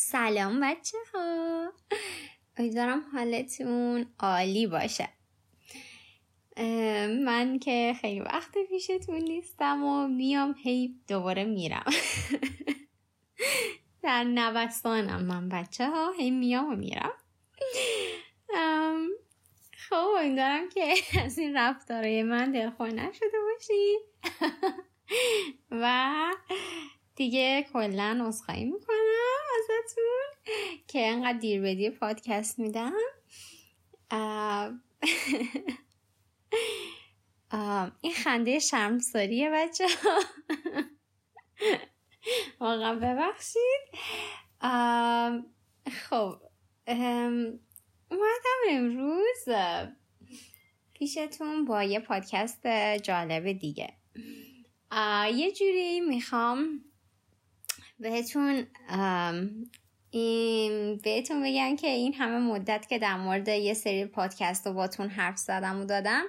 سلام بچه ها امیدوارم حالتون عالی باشه. من که خیلی وقت پیشتون نیستم و میام هی دوباره میرم. در نوستانم من بچه ها هی میام و میرم. خب امیدوارم که از این رفتارهای من دلخور نشده باشید و دیگه کلا عذرخواهی می‌کنم. ازتون که انقدر دیر به دیر پادکست میدم. این خنده شرمساریه بچه. واقعا ببخشید. خب. اومدم امروز پیشتون با یه پادکست جالب دیگه. یه جوری می‌خوام بهتون این بهتون بگم که این همه مدت که در مورد یه سری پادکست رو باتون حرف زدم و دادم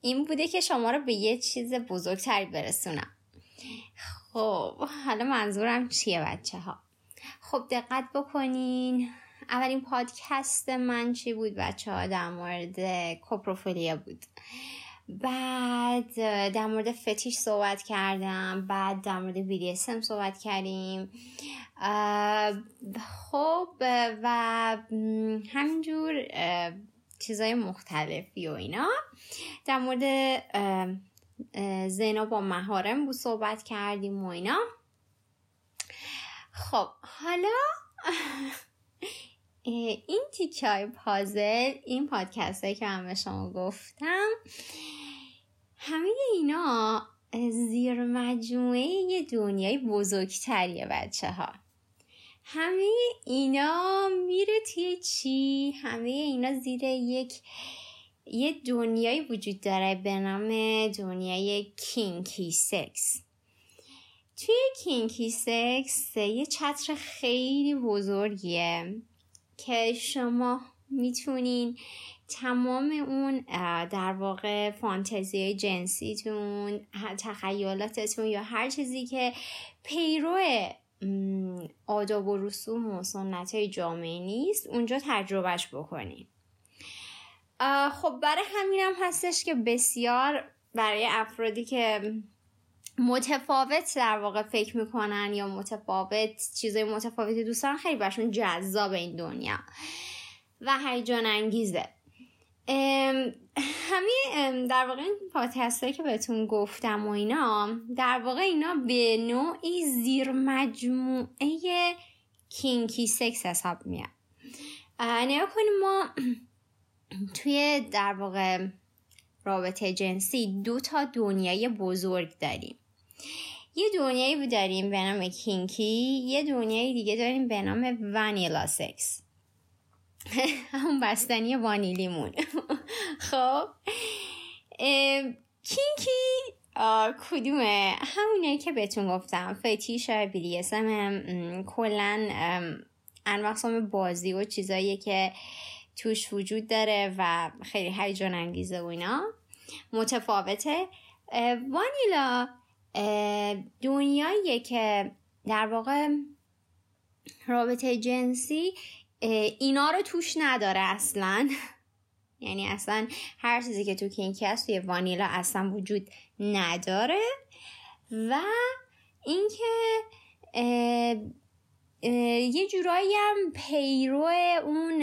این بوده که شما رو به یه چیز بزرگتری برسونم. خب حالا منظورم چیه بچه ها خب دقت بکنین. اولین پادکست من چی بود بچه ها در مورد کوپروفولیا بود. بعد در مورد فتیش صحبت کردم بعد در مورد BDSM صحبت کردیم. خب و همینجور چیزای مختلفی و اینا. در مورد زنا با مهارم بود صحبت کردیم و اینا. خب حالا این تیکه های پازل؟ این پادکست هایی که من به شما گفتم. همه اینا زیر مجموعه دنیای بزرگتریه بچه ها همه اینا میره توی چی؟ همه اینا زیر یک یه دنیایی وجود داره به نام دنیای کینکی سکس توی کینکی سکس یه چتر خیلی بزرگیه که شما می‌تونین تمام اون در واقع فانتزی جنسیتون تخیلاتتون یا هر چیزی که پیرو آداب و رسوم و سنت های جامعه نیست اونجا تجربهش بکنین. خب برای همینم هستش که بسیار برای افرادی که متفاوت در واقع فکر می‌کنن یا متفاوت چیزای متفاوتی دوستان خیلی برشون جذاب این دنیا و هیجان انگیزه. همه در واقع این پادکست که بهتون گفتم و اینا در واقع اینا به نوعی زیر مجموعه کینکی سکس حساب میاد نیا کنیم ما توی در واقع رابطه جنسی دو تا دنیای بزرگ داریم. یه دنیایی داریم به نام کینکی یه دنیای دیگه داریم به نام ونیلا سکس. همون بستنی وانیلیمون. خب. کینکی کدومه؟ همونه که بهتون گفتم. فتیش بیلیسم کلا انواقسام بازی و چیزایی که توش وجود داره و خیلی هیجان انگیزه و اینا. متفاوته. وانیلا دنیاییه که در واقع رابطه جنسی اینا رو توش نداره اصلا. یعنی اصلا هر چیزی که تو کینکی هست توی وانیلا اصلا وجود نداره. و اینکه یه جورایی هم پیرو اون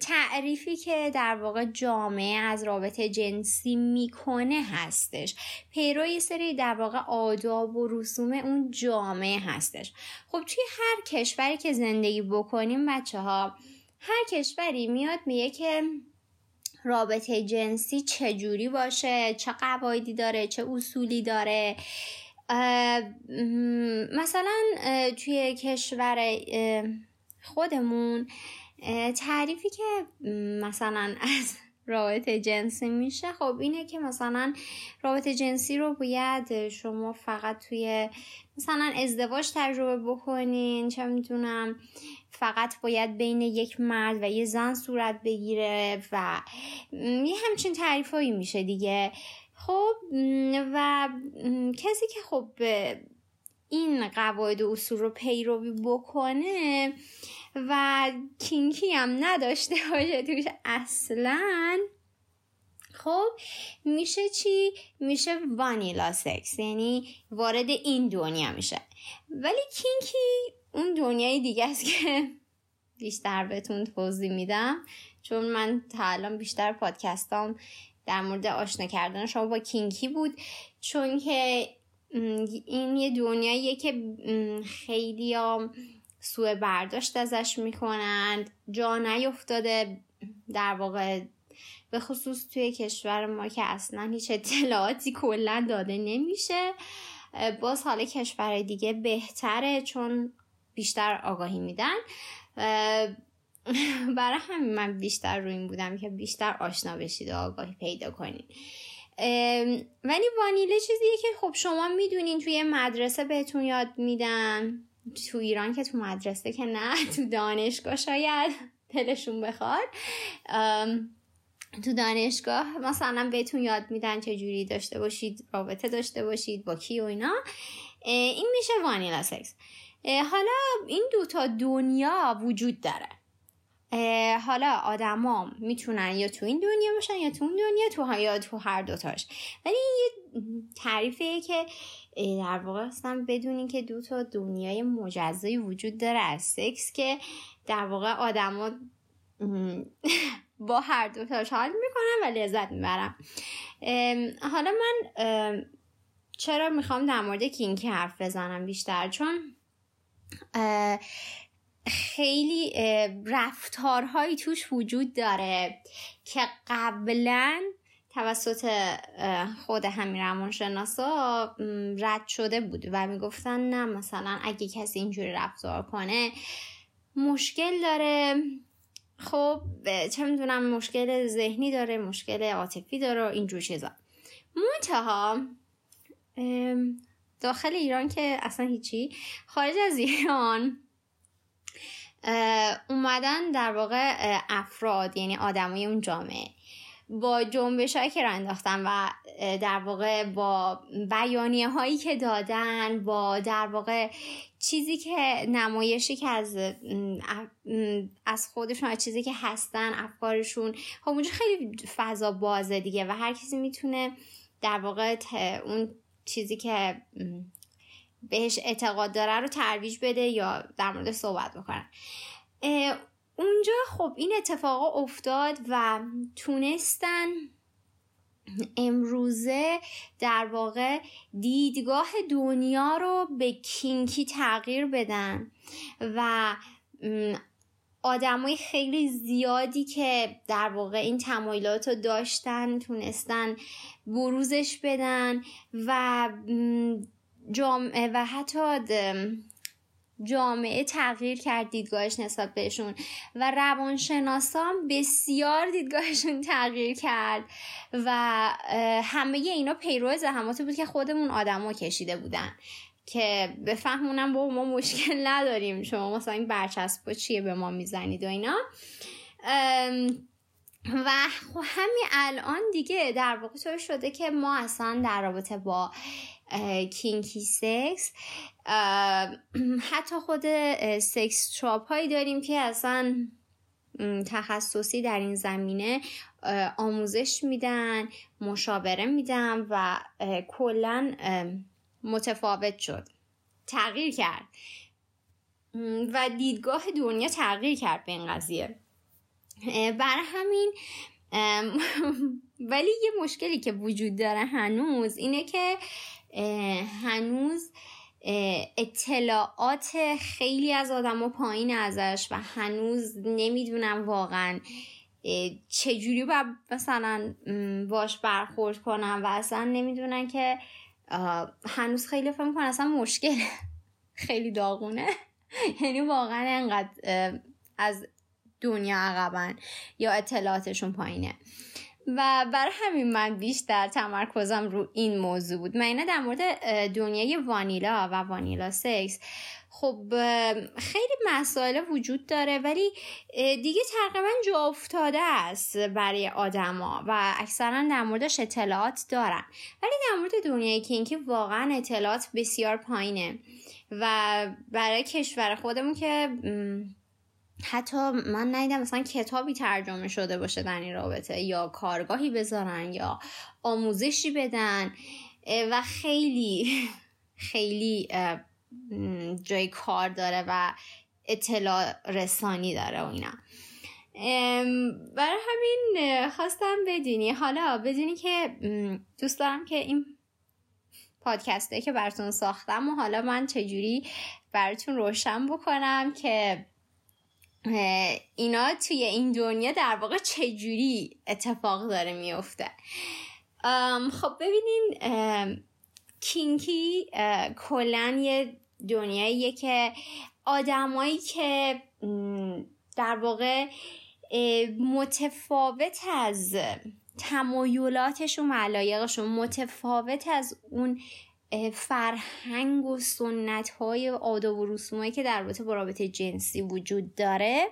تعریفی که در واقع جامعه از رابطه جنسی می‌کنه هستش. پیرو یه سری در واقع آداب و رسوم اون جامعه هستش. خب توی هر کشوری که زندگی بکنیم بچه ها هر کشوری میاد میگه که رابطه جنسی چجوری باشه چه قواعدی داره چه اصولی داره. مثلا توی کشور خودمون تعریفی که مثلا از رابطه جنسی میشه خب اینه که مثلا رابطه جنسی رو باید شما فقط توی مثلا ازدواج تجربه بکنین چه می‌تونم فقط باید بین یک مرد و یه زن صورت بگیره و یه همچین تعریفایی میشه دیگه. خب و کسی که خب این قواعد و اصول رو پیروی بکنه و کینکی هم نداشته باشه توش اصلا خب میشه چی؟ میشه وانیلا سکس یعنی وارد این دنیا میشه ولی کینکی اون دنیای دیگه است که بیشتر بهتون توضیح میدم چون من تا الان بیشتر پادکستام در مورد آشنا کردن شما با کینکی بود چون که این یه دنیاییه که خیلی سوء برداشت ازش می‌کنند. جا نیفتاده در واقع. به خصوص توی کشور ما که اصلا هیچ اطلاعاتی کلا داده نمیشه. باز حالا کشور دیگه بهتره چون بیشتر آگاهی میدن. برای همین من بیشتر روی این بودم که بیشتر آشنا بشید و آگاهی پیدا کنید. ولی وانیله چیزیه که خب شما می‌دونین توی مدرسه بهتون یاد میدن. تو ایران که تو مدرسه که نه تو دانشگاه شاید دلشون بخواد. تو دانشگاه مثلا بهتون یاد میدن چه جوری داشته باشید رابطه داشته باشید با کی و اینا. این میشه وانیلا سکس. حالا این دوتا دنیا وجود داره. حالا آدما می‌تونن یا تو این دنیا باشن یا تو اون دنیا تو یا تو هر دوتاش. ولی یه تعریفه که در واقع اصلا بدونین که دو تا دنیای مجزایی وجود داره از سکس که در واقع آدما با هر دوتاش حال می‌کنن و لذت می‌برم حالا من چرا می‌خوام در مورد کینکی حرف بزنم بیشتر؟ چون خیلی رفتارهایی توش وجود داره که قبلا توسط خود همین روانشناسا رد شده بود و می‌گفتن نه مثلا اگه کسی اینجوری رفتار کنه مشکل داره. خب چه می‌دونم مشکل ذهنی داره مشکل عاطفی داره اینجور چیزا. منتها داخل ایران که اصلا هیچی خارج از ایران اومدن در واقع افراد یعنی آدمای اون جامعه. با جنبش هایی که را انداختن و در واقع با بیانیه هایی که دادن با در واقع چیزی که نمایشی که از از خودشون از چیزی که هستن افکارشون خب اونجا خیلی فضا بازه دیگه و هر کسی می‌تونه در واقع اون چیزی که بهش اعتقاد داره رو ترویج بده یا در مورد صحبت بکنن اونجا خب این اتفاق افتاد و تونستن امروزه در واقع دیدگاه دنیا رو به کینکی تغییر بدن و آدمای خیلی زیادی که در واقع این تمایلات رو داشتن تونستن بروزش بدن و جامعه و حتی جامعه تغییر کرد دیدگاهش نسبت بهشون و روانشناسان بسیار دیدگاهشون تغییر کرد و همه اینا پیرو زحماتی بود که خودمون آدما کشیده بودن که بفهمونم با ما مشکل نداریم. شما مثلا این برچسب چیه به ما می‌زنید و اینا. و خب همین الان دیگه در واقع طور شده که ما اصلا در رابطه با کینکی سکس حتی خود سکس تراپ هایی داریم که اصلا تخصصی در این زمینه آموزش میدن مشاوره میدن و کلا متفاوت شد. تغییر کرد. و دیدگاه دنیا تغییر کرد به این قضیه. بر همین ولی یه مشکلی که وجود داره هنوز اینه که هنوز اطلاعات خیلی از آدم پایین ازش و هنوز نمی‌دونم واقعا چجوری باید مثلا باش برخورد کنم و اصلا نمی‌دونن که هنوز خیلی فهم کنن اصلا مشکل خیلی داغونه. یعنی واقعا انقدر از دنیا عقبن یا اطلاعاتشون پایینه. و برای همین من بیشتر تمرکزم رو این موضوع بود. من اینه در مورد دنیای وانیلا و وانیلا سکس خب خیلی مسائل وجود داره ولی دیگه تقریبا جا افتاده است برای آدما و اکثرا در موردش اطلاعات دارن. ولی در مورد دنیای کینکی واقعا اطلاعات بسیار پایینه و برای کشور خودمون که حتی من ندیدم مثلا کتابی ترجمه شده باشه در این رابطه یا کارگاهی بذارن یا آموزشی بدن. و خیلی خیلی جای کار داره و اطلاع رسانی داره و اینا. برای همین خواستم بدونی. حالا بدونی که دوست دارم که این پادکسته که براتون ساختم و حالا من چجوری براتون روشن بکنم که اینا توی این دنیا در واقع چجوری اتفاق داره میفته؟ خب ببینین کینکی کلا یه دنیاییه که آدمایی که در واقع متفاوت از تمایلاتشون و علایقشون متفاوت از اون فرهنگ و سنت های آداب و رسومایی که در رابطه با رابطه جنسی وجود داره.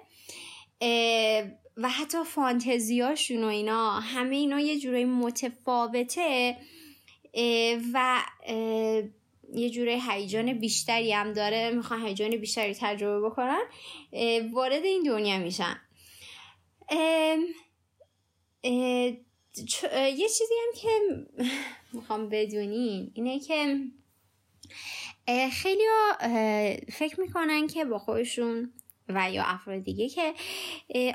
و حتی فانتزیاشون و اینا همه اینا یه جورایی متفاوته. و یه جوره هیجان بیشتری هم داره. می‌خوان هیجان بیشتری تجربه بکنن وارد این دنیا میشن یه چیزی هم که می‌خوام بدونین. اینه که خیلی فکر می‌کنن که با خودشون و یا افراد دیگه که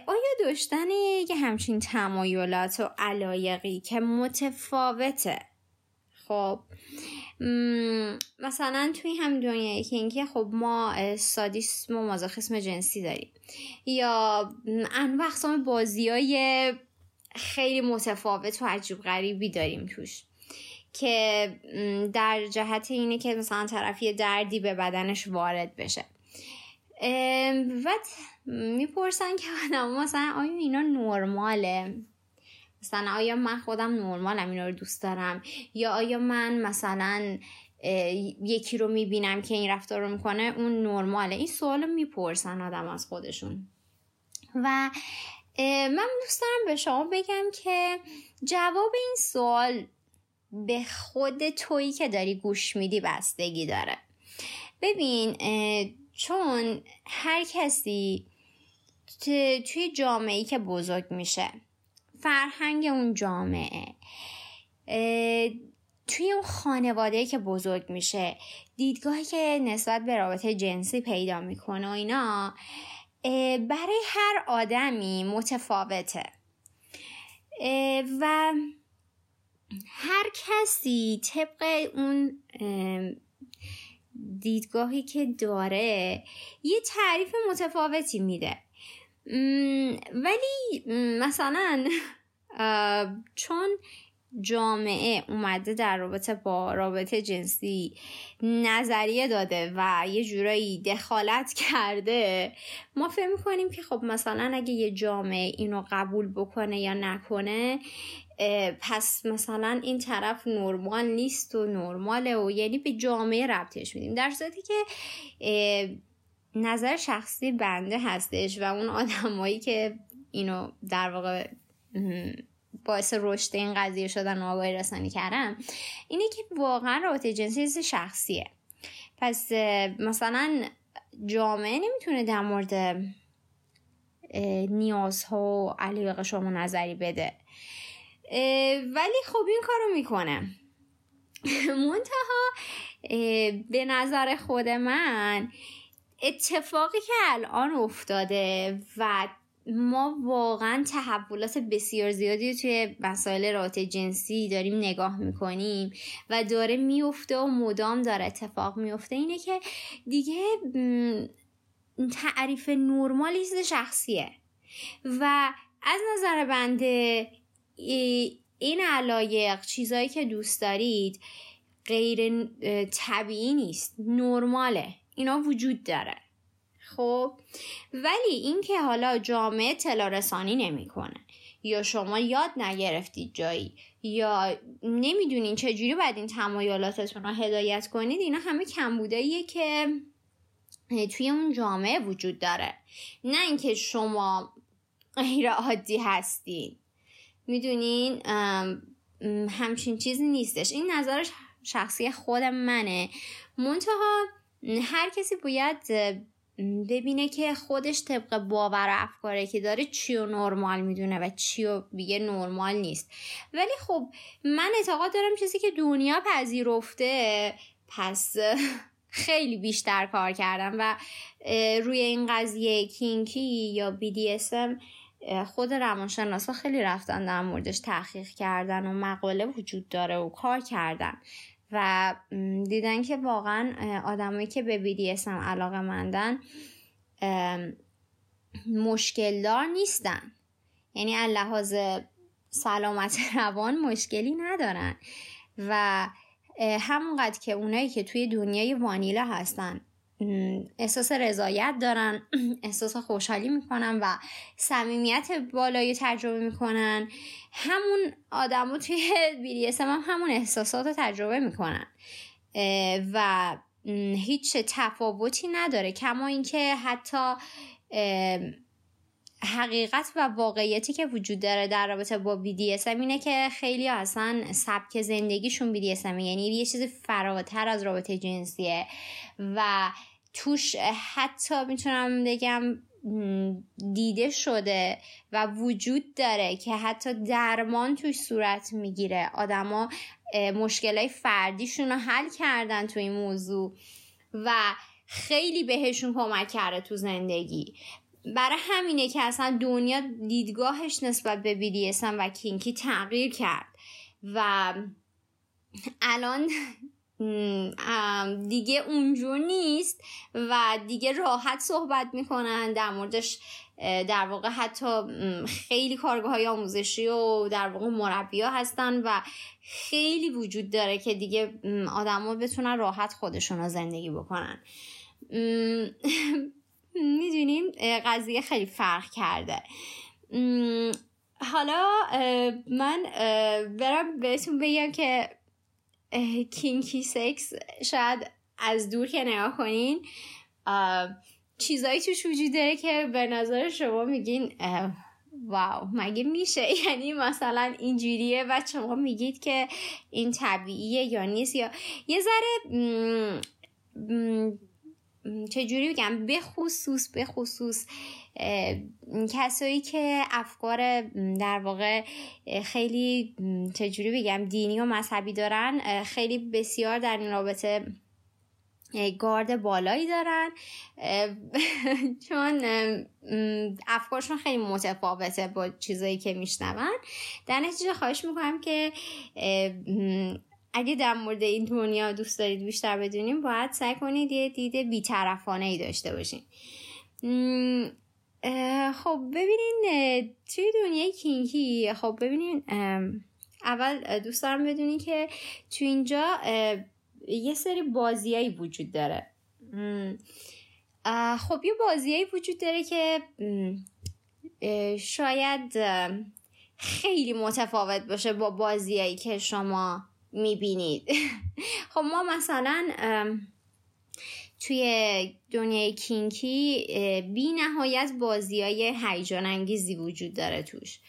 آیا داشتن یه همچین تمایلات و علایقی که متفاوته؟ خب مثلا توی هم دنیای که اینکه خب ما سادیسم و مازاخism جنسی داریم. یا انواع اقسام بازی های خیلی متفاوت و عجیب غریبی داریم توش. که در جهت اینه که مثلا طرفی دردی به بدنش وارد بشه. و می‌پرسن که آدم مثلا آیا اینا نرماله؟ مثلا آیا من خودم نرمالم؟ اینا رو دوست دارم. یا آیا من مثلا یکی رو می‌بینم که این رفتار رو می‌کنه اون نرماله؟ این سوال می‌پرسن آدم از خودشون. و من دوست دارم به شما بگم که جواب این سوال به خود تویی که داری گوش میدی بستگی داره. ببین چون هر کسی توی جامعه که بزرگ میشه فرهنگ اون جامعه توی اون خانواده که بزرگ میشه دیدگاهی که نسبت به رابطه جنسی پیدا می‌کنه و اینا برای هر آدمی متفاوته. و هر کسی طبق اون دیدگاهی که داره یه تعریف متفاوتی میده. ولی مثلا چون جامعه اومده در رابطه با رابطه جنسی نظریه داده و یه جورایی دخالت کرده ما فکر می‌کنیم که خب مثلا اگه یه جامعه اینو قبول بکنه یا نکنه پس مثلا این طرف نرمال نیست و نرماله و یعنی به جامعه ربطش میدیم. در صورتی که نظر شخصی بنده هستش و اون آدمایی که اینو در واقع باعث رشد این قضیه شدن و آگاهی رسانی کردم اینه که واقعا رابطه جنسی شخصیه. پس مثلا جامعه نمی‌تونه در مورد نیازها و علیق شما نظری بده. ولی خب این کارو می‌کنه. منتها به نظر خود من اتفاقی که الان افتاده و ما واقعا تحولات بسیار زیادی توی مسائل رابطه جنسی داریم نگاه می‌کنیم و داره میفته و مدام داره اتفاق میفته اینه که دیگه تعریف نرمالیست شخصیه و از نظر بنده این علایق چیزایی که دوست دارید غیر طبیعی نیست نرماله اینا وجود داره. خب؟ ولی اینکه حالا جامعه اطلاع رسانی نمی‌کنه یا شما یاد نگرفتید جایی یا نمی‌دونین چجوری باید این تمایلاتتون رو هدایت کنید اینا همه کمبوداییه که توی اون جامعه وجود داره. نه اینکه شما غیر عادی هستین. می‌دونین همچین چیزی نیستش. این نظرش شخصی خود منه. منتها هر کسی باید ببینه که خودش طبق باور و افکاره که داره چی و نرمال می‌دونه و چی و بیگه نرمال نیست. ولی خب من اعتقاد دارم چیزی که دنیا پذیرفته پس خیلی بیشتر کار کردم و روی این قضیه کینکی یا BDSM خود روانشناسا خیلی رفتن در موردش تحقیق کردن و مقاله وجود داره و کار کردن. و دیدن که واقعا آدمایی که به BDSM علاقه مندن مشکل دار نیستن. یعنی لحاظ سلامت روان مشکلی ندارن. و همونقدر که اونایی که توی دنیای وانیلا هستن احساس رضایت دارن احساس خوشحالی می‌کنن و صمیمیت بالایی تجربه می‌کنن. همون آدما توی بیریسم هم همون احساسات رو تجربه می‌کنن. و هیچ تفاوتی نداره. کما اینکه حتی حقیقت و واقعیتی که وجود داره در رابطه با BDSM اینه که خیلی اصلا سبک زندگیشون BDSM یعنی یه چیزی فراتر از رابطه جنسیه. و توش حتی می‌تونم بگم دیده شده و وجود داره که حتی درمان توش صورت می‌گیره. آدما مشکلای فردیشون رو حل کردن تو این موضوع و خیلی بهشون کمک کرده تو زندگی. برای همینه که اصلا دنیا دیدگاهش نسبت به BDSM و کینکی تغییر کرد و الان دیگه اونجور نیست و دیگه راحت صحبت می‌کنن در موردش در واقع حتی خیلی کارگاه های آموزشی و در واقع مربی ها هستن و خیلی وجود داره که دیگه آدما بتونن راحت خودشون رو زندگی بکنن. می‌دونیم قضیه خیلی فرق کرده. حالا من برم بهتون بگم که کینکی سکس شاید از دور که نگاه کنین چیزایی توش وجود داره که به نظر شما میگین واو مگه میشه؟ یعنی مثلا اینجوریه و شما میگید که این طبیعیه یا نیست یا یه ذره چجوری بگم؟ به خصوص به خصوص کسایی که افکار در واقع خیلی چجوری بگم دینی و مذهبی دارن خیلی بسیار در این رابطه گارد بالایی دارن چون افکارشون خیلی متفاوته با چیزایی که میشنون. در نتیجه خواهش می‌کنم که اگه در مورد این دنیا دوست دارید بیشتر بدونیم باید سعی کنید یه دید بیطرفانه ای داشته باشین. خب ببینین توی دنیای کینکی خب ببینین اول دوست دارم بدونین که تو اینجا یه سری بازیایی وجود داره. خب یه بازیایی وجود داره که شاید خیلی متفاوت باشه با بازیایی که شما می‌بینید خب ما مثلا توی دنیای کینکی بی نهایت بازی های هیجان انگیزی وجود داره توش.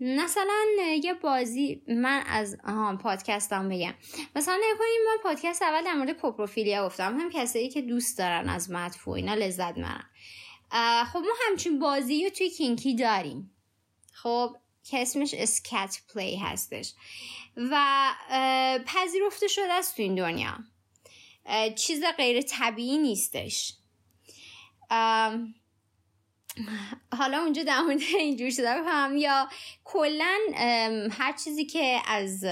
مثلا یه بازی من از آها پادکستم بگم. مثلا نکنیم ما پادکست اول در مورد کوپروفیلیا گفتم. هم کسایی که دوست دارن از مدفوع اینا لذت مرن خب ما همچین بازی رو توی کینکی داریم. خب که اسمش اسکت پلی هستش. و پذیرفته شده است تو این دنیا. چیز غیر طبیعی نیستش. حالا اونجا در مورد اینجور شده بکنم یا کلا هر چیزی که از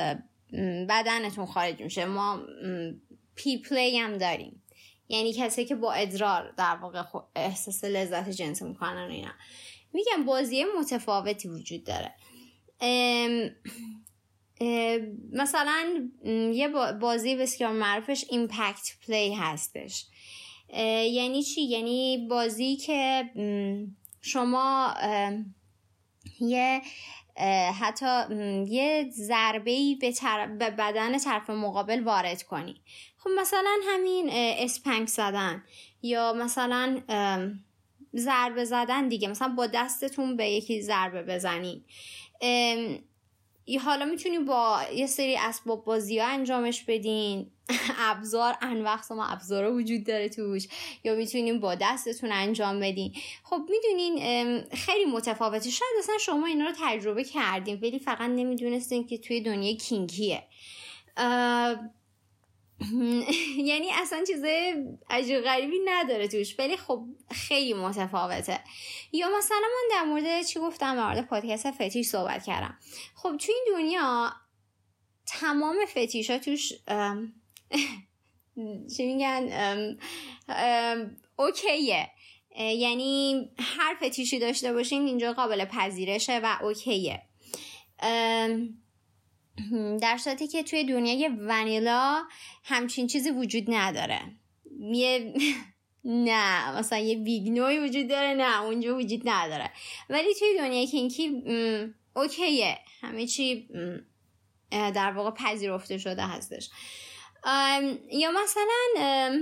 بدنتون خارج میشه. ما پی پلی هم داریم. یعنی کسی که با ادرار در واقع احساس لذت جنسی می‌کنن اینا. میگم بازی متفاوتی وجود داره. مثلا یه بازی بسیار معروفش impact play هستش. یعنی چی؟ یعنی بازی که شما یه حتی یه ضربه به, به بدن طرف مقابل وارد کنی. خب مثلا همین spank زدن یا مثلا ضربه زدن دیگه. مثلا با دستتون به یکی ضربه بزنین. حالا می‌تونی با یه سری اسباب بازی ها انجامش بدین. ابزار انوقت ما ابزار وجود داره توش. یا می‌تونیم با دستتون انجام بدین. خب می‌دونین خیلی متفاوته. شاید اصلا شما اینا رو تجربه کردین ولی فقط نمی‌دونستین که توی دنیای کینگیه. یعنی اصلا چیز عجیب غریبی نداره توش ولی خب خیلی متفاوته. یا مثلا من در مورد چی گفتم؟ در مورد پادکست فتیش صحبت کردم. خب توی این دنیا تمام فتیش ها توش چی میگن؟ اوکیه. یعنی هر فتیشی داشته باشین اینجا قابل پذیرشه و اوکیه. در صورتی که توی دنیای ونیلا همچین چیزی وجود نداره. یه نه مثلا یه بیگنوی وجود داره نه اونجا وجود نداره. ولی توی دنیای کینکی اوکیه. همه چی در واقع پذیرفته شده هستش. یا مثلا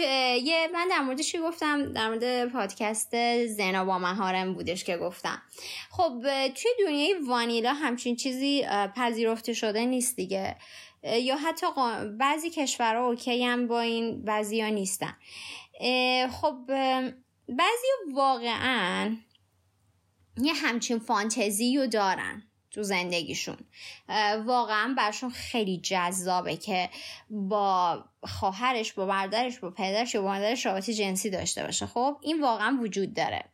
یه من در مورد چی گفتم در مورد پادکست زنا با مهارم بودش که گفتم. خب توی دنیای وانیلا همچین چیزی پذیرفته شده نیست دیگه. یا حتی بعضی کشورها اوکی هم با این بعضی ها نیستن خب بعضی واقعا یه همچین فانتزی رو دارن. تو زندگیشون. واقعا برشون خیلی جذابه که با خواهرش با بردرش با پدرش با مادرش رابطه جنسی داشته باشه. خب این واقعا وجود داره.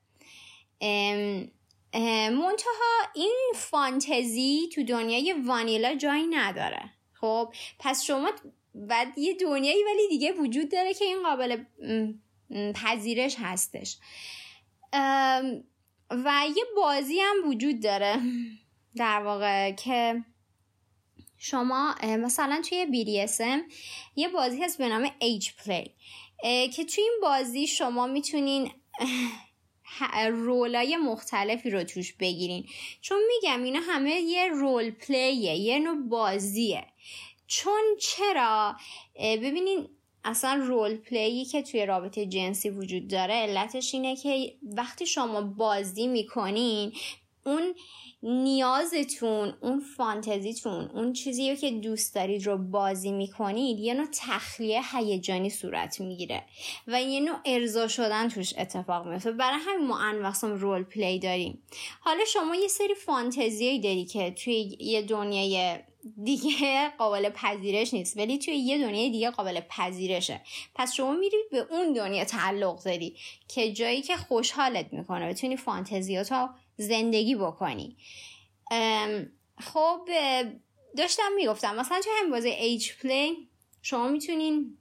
منتها این فانتزی تو دنیای وانیلا جایی نداره. خب پس شما بعد یه دنیایی ولی دیگه وجود داره که این قابل پذیرش هستش. و یه بازی هم وجود داره. در واقع که شما مثلا توی BDSM یه بازی هست به نام Age Play. که توی این بازی شما می‌تونین رولای مختلفی رو توش بگیرین. چون میگم اینا همه یه role play ه یه نوع بازیه. چون چرا؟ ببینین اصلا role play که توی رابطه جنسی وجود داره علتش اینه که وقتی شما بازی می‌کنین اون نیازتون اون فانتزیتون اون چیزی که دوست دارید رو بازی می‌کنید یه نوع تخلیه هیجانی صورت می‌گیره و یه نوع ارضا شدن توش اتفاق میفته برای همین ما انوقسم رول پلی داریم. حالا شما یه سری فانتزیایی داری که توی یه دنیای دیگه قابل پذیرش نیست ولی توی یه دنیای دیگه قابل پذیرشه. پس شما میرید به اون دنیا تعلق داری که جایی که خوشحالت می‌کنه. بتونی فانتزیاتو زندگی بکنی. خب داشتم می‌گفتم مثلا توی همین بازی ایج پلی شما می‌تونین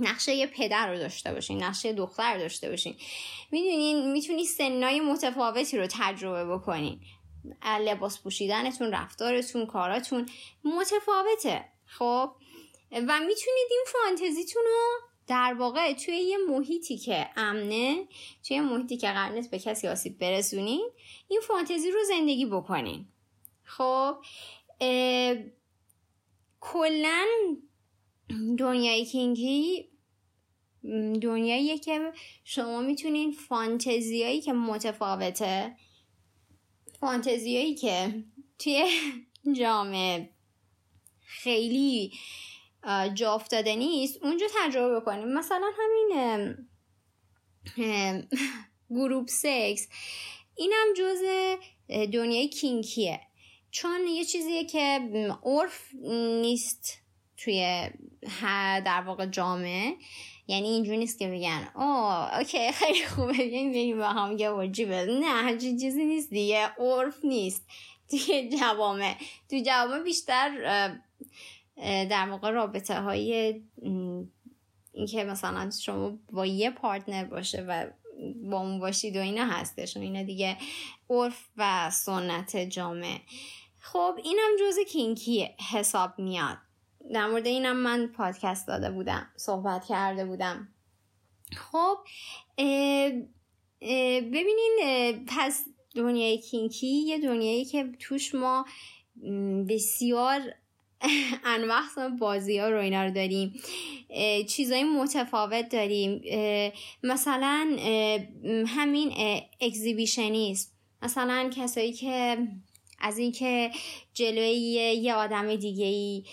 نقشه یه پدر رو داشته باشین نقشه دختر رو داشته باشین. می‌دونین می‌تونی سنای متفاوتی رو تجربه بکنین. لباس پوشیدنتون رفتارتون کاراتون متفاوته خب؟ و می‌تونید این فانتزیتون رو در واقع توی یه محیطی که امنه توی یه محیطی که قرار به کسی آسیب برسونین این فانتزی رو زندگی بکنین. خب کلا دنیای کینگی دنیاییه که شما می‌تونین فانتزیایی که متفاوته فانتزیایی که توی جامعه خیلی جا افتاده نیست اونجا تجربه بکنیم. مثلا همین گروپ سکس اینم جز دنیای کینکیه. چون یه چیزیه که عرف نیست توی در واقع جامعه. یعنی اینجوری نیست که بگن اوه اوکی خیلی خوبه بیاین بریم با هم یه نه همچین چیزی نیست دیگه عرف نیست توی جوامع. تو جوامع بیشتر در واقع رابطه های اینکه مثلا شما با یه پارتنر باشه و با اون باشید و اینا هستش و اینا دیگه عرف و سنت جامعه. خب اینم جز کینکی حساب میاد. در مورد اینم من پادکست داده بودم صحبت کرده بودم. خب ببینین پس دنیای کینکی یه دنیایی که توش ما بسیار انواع بازی ها رو اینا رو داریم. چیزای متفاوت داریم. مثلا همین اکزیبیشنیست مثلا کسایی که از اینکه جلوی یه آدم دیگه ای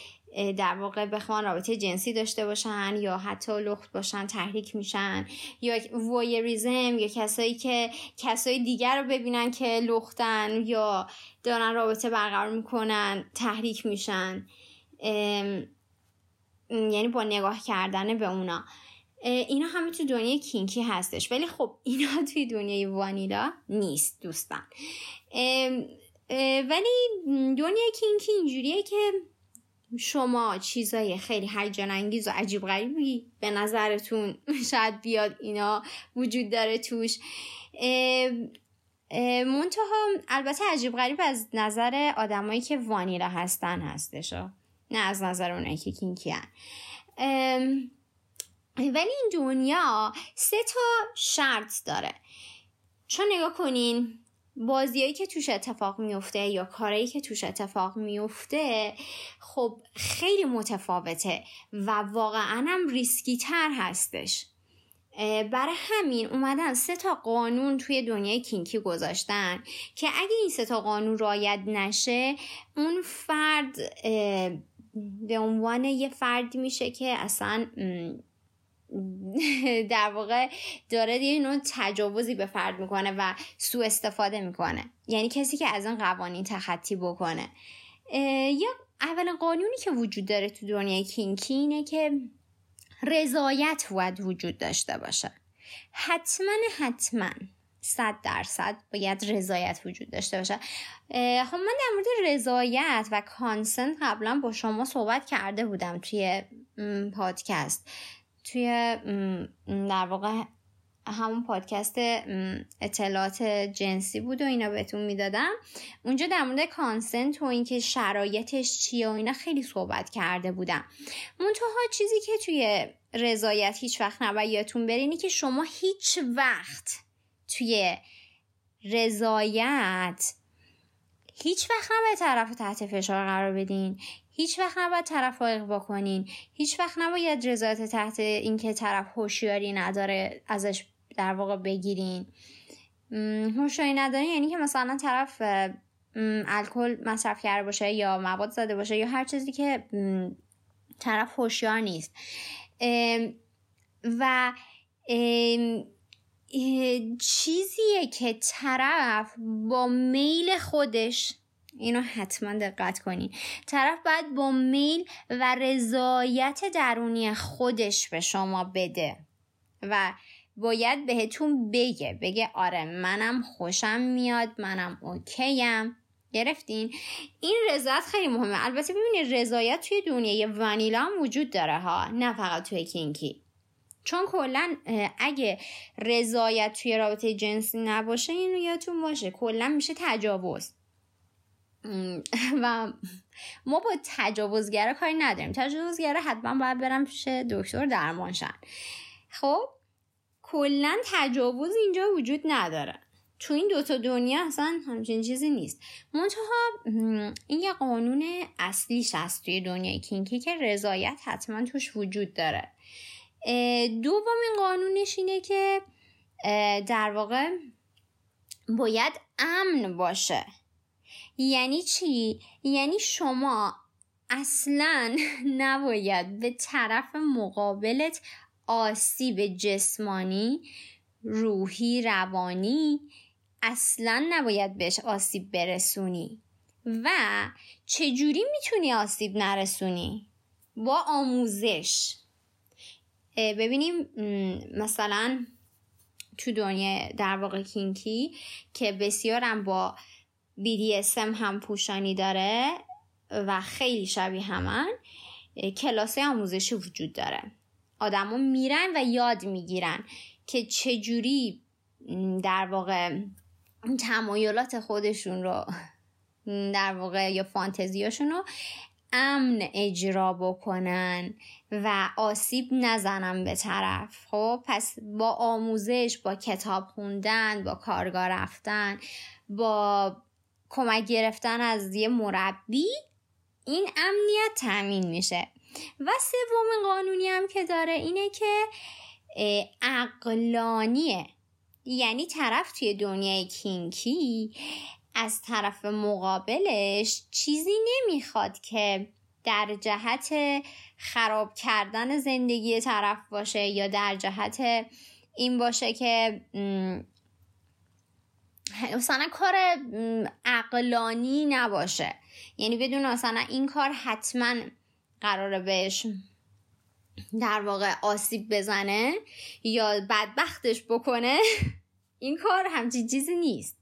در واقع بخوان رابطه جنسی داشته باشن یا حتی لخت باشن تحریک میشن. یا وایریزم یا کسایی که کسایی دیگر رو ببینن که لختن یا دارن رابطه برقرار می‌کنن تحریک میشن. یعنی با نگاه کردن به اونا. اینا همه تو دنیای کینکی هستش. ولی خب اینا توی دنیای وانیلا نیست دوستان. ولی دنیای کینکی اینجوریه که شما چیزای خیلی هیجان انگیز و عجیب غریبی به نظرتون شاید بیاد اینا وجود داره توش منتها البته عجیب غریب از نظر آدمایی که وانیلا هستن هستش نه از نظر اونایی که کینکی هن. ولی این دنیا سه تا شرط داره چون نگاه کنین بازیایی که توش اتفاق میفته یا کارایی که توش اتفاق میفته خب خیلی متفاوته و واقعا هم ریسکی تر هستش برای همین اومدن سه تا قانون توی دنیای کینکی گذاشتن که اگه این سه تا قانون رایت نشه اون فرد به عنوان یه فردی میشه که اصلا در واقع داره یه نوع تجاوزی به فرد می‌کنه و سوء استفاده می‌کنه. یعنی کسی که از اون قوانین تخطی بکنه. یا اول قانونی که وجود داره تو دنیای کینکی اینه که رضایت باید وجود داشته باشه. حتما حتما صد درصد باید رضایت وجود داشته باشه. خب من در مورد رضایت و کانسنت قبلا با شما صحبت کرده بودم توی پادکست. توی در واقع همون پادکست اطلاعات جنسی بود و اینا بهتون می‌دادم. اونجا در مورد کانسنت و اینکه شرایطش چیه و اینا خیلی صحبت کرده بودم. منتها چیزی که توی رضایت هیچ وقت نباید یادتون برینی که شما هیچ وقت توی رضایت هیچ وقت نباید طرف تحت فشار قرار بدین. هیچ وقت نباید طرف رو اقوا کنین. هیچ وقت نباید رضایت تحت اینکه طرف هوشیاری نداره ازش در واقع بگیرین. هوشیاری نداری یعنی که مثلا طرف الکل مصرف کرده باشه یا مواد زده باشه یا هر چیزی که طرف هوشیار نیست. و چیزیه که طرف با میل خودش اینو حتما دقت کنین. طرف باید با میل و رضایت درونی خودش به شما بده و باید بهتون بگه بگه آره منم خوشم میاد منم اوکیم. گرفتین؟ این رضایت خیلی مهمه. البته ببینید رضایت توی دنیای ونیلا هم وجود داره ها نه فقط توی کینکی. چون کلا اگه رضایت توی رابطه جنسی نباشه اینو یادتون باشه کلا میشه تجاوز. و ما با تجاوزگره کاری نداریم. تجاوزگره حتما باید برم پیش دکتر درمانشن. خب کلا تجاوز اینجا وجود نداره. تو این دوتا دنیا اصلا همچین چیزی نیست. منتها این یه قانون اصلیش هست توی دنیای کینکی که رضایت حتما توش وجود داره. دومین قانونش اینه که در واقع باید امن باشه. یعنی چی؟ یعنی شما اصلا نباید به طرف مقابلت آسیب جسمانی روحی روانی اصلا نباید بهش آسیب برسونی. و چجوری می‌تونی آسیب نرسونی؟ با آموزش. ببینیم مثلا تو دنیا در واقع کینکی که بسیارم با BDSM هم پوشانی داره و خیلی شبیه همن کلاس آموزشی وجود داره. آدما میرن و یاد می‌گیرن که چجوری در واقع تمایلات خودشون رو در واقع یا فانتزیاشون رو امن اجرا بکنن و آسیب نزنن به طرف. خب پس با آموزش با کتاب خوندن با کارگاه رفتن با کمک گرفتن از یه مربی این امنیت تامین میشه. و سوم قانونی هم که داره اینه که عقلانیه. یعنی طرف توی دنیای کینکی از طرف مقابلش چیزی نمی‌خواد که در جهت خراب کردن زندگی طرف باشه یا در جهت این باشه که مثلا کار عقلانی نباشه. یعنی بدون مثلا این کار حتما قراره بهش در واقع آسیب بزنه یا بدبختش بکنه این کار همچین چیزی نیست.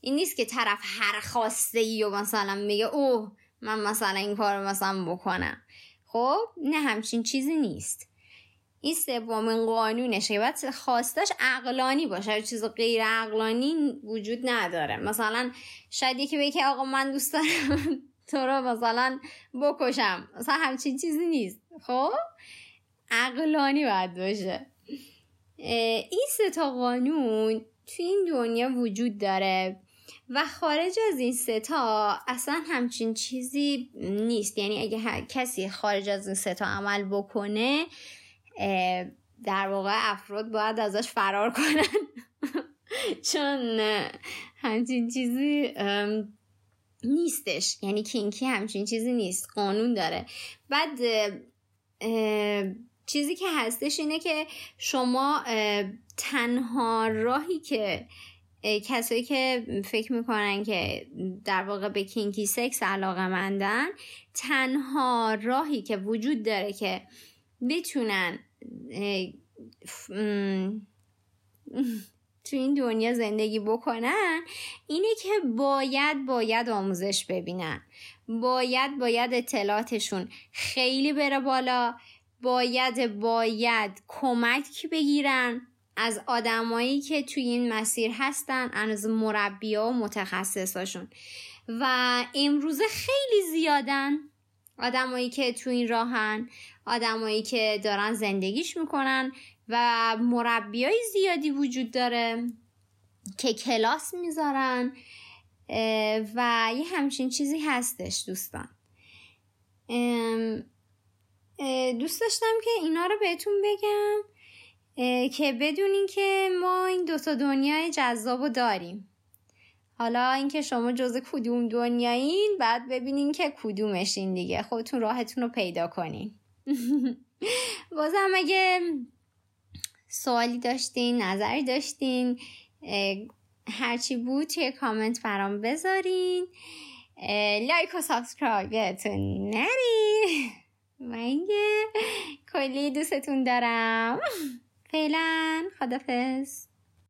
این نیست که طرف هر خواسته ای و مثلا میگه اوه من مثلا این کار مثلا بکنم. خب نه همچین چیزی نیست. این سومین قانونشه باید خواستش عقلانی باشه. چیز غیر عقلانی وجود نداره. مثلا شاید یکی بگه آقا من دوست دارم تو رو مثلا بکشم. مثلا همچین چیزی نیست. خب؟ عقلانی باید باشه. این سه تا قانون تو این دنیا وجود داره. و خارج از این ستا اصلا همچین چیزی نیست. یعنی اگه کسی خارج از این ستا عمل بکنه در واقع افراد باید ازش فرار کنن. چون همچین چیزی نیستش. یعنی کینکی همچین چیزی نیست. قانون داره. بعد چیزی که هستش اینه که شما تنها راهی که کسایی که فکر می‌کنن که در واقع به کینکی سکس علاقه مندن تنها راهی که وجود داره که بتونن تو این دنیا زندگی بکنن اینه که باید باید آموزش ببینن. باید باید اطلاعاتشون خیلی بره بالا. باید باید کمک بگیرن از آدمایی که توی این مسیر هستن از مربی و متخصصاشون. و امروزه خیلی زیادن آدمایی که تو این راهن آدمایی که دارن زندگیش می‌کنن و مربی های زیادی وجود داره که کلاس می‌ذارن و یه همچین چیزی هستش دوستان. دوست داشتم که اینا رو بهتون بگم که بدونین که ما این دوتا دنیای جذاب رو داریم. حالا اینکه شما جز کدوم دنیایین بعد ببینین که کدومشین دیگه. خودتون راهتون رو پیدا کنین. بازم اگه سوالی داشتین نظری داشتین هرچی بود توی کامنت برام بذارین. لایک و subscribe تون نره. و اینکه کلی دوستتون دارم. فعلا خدافز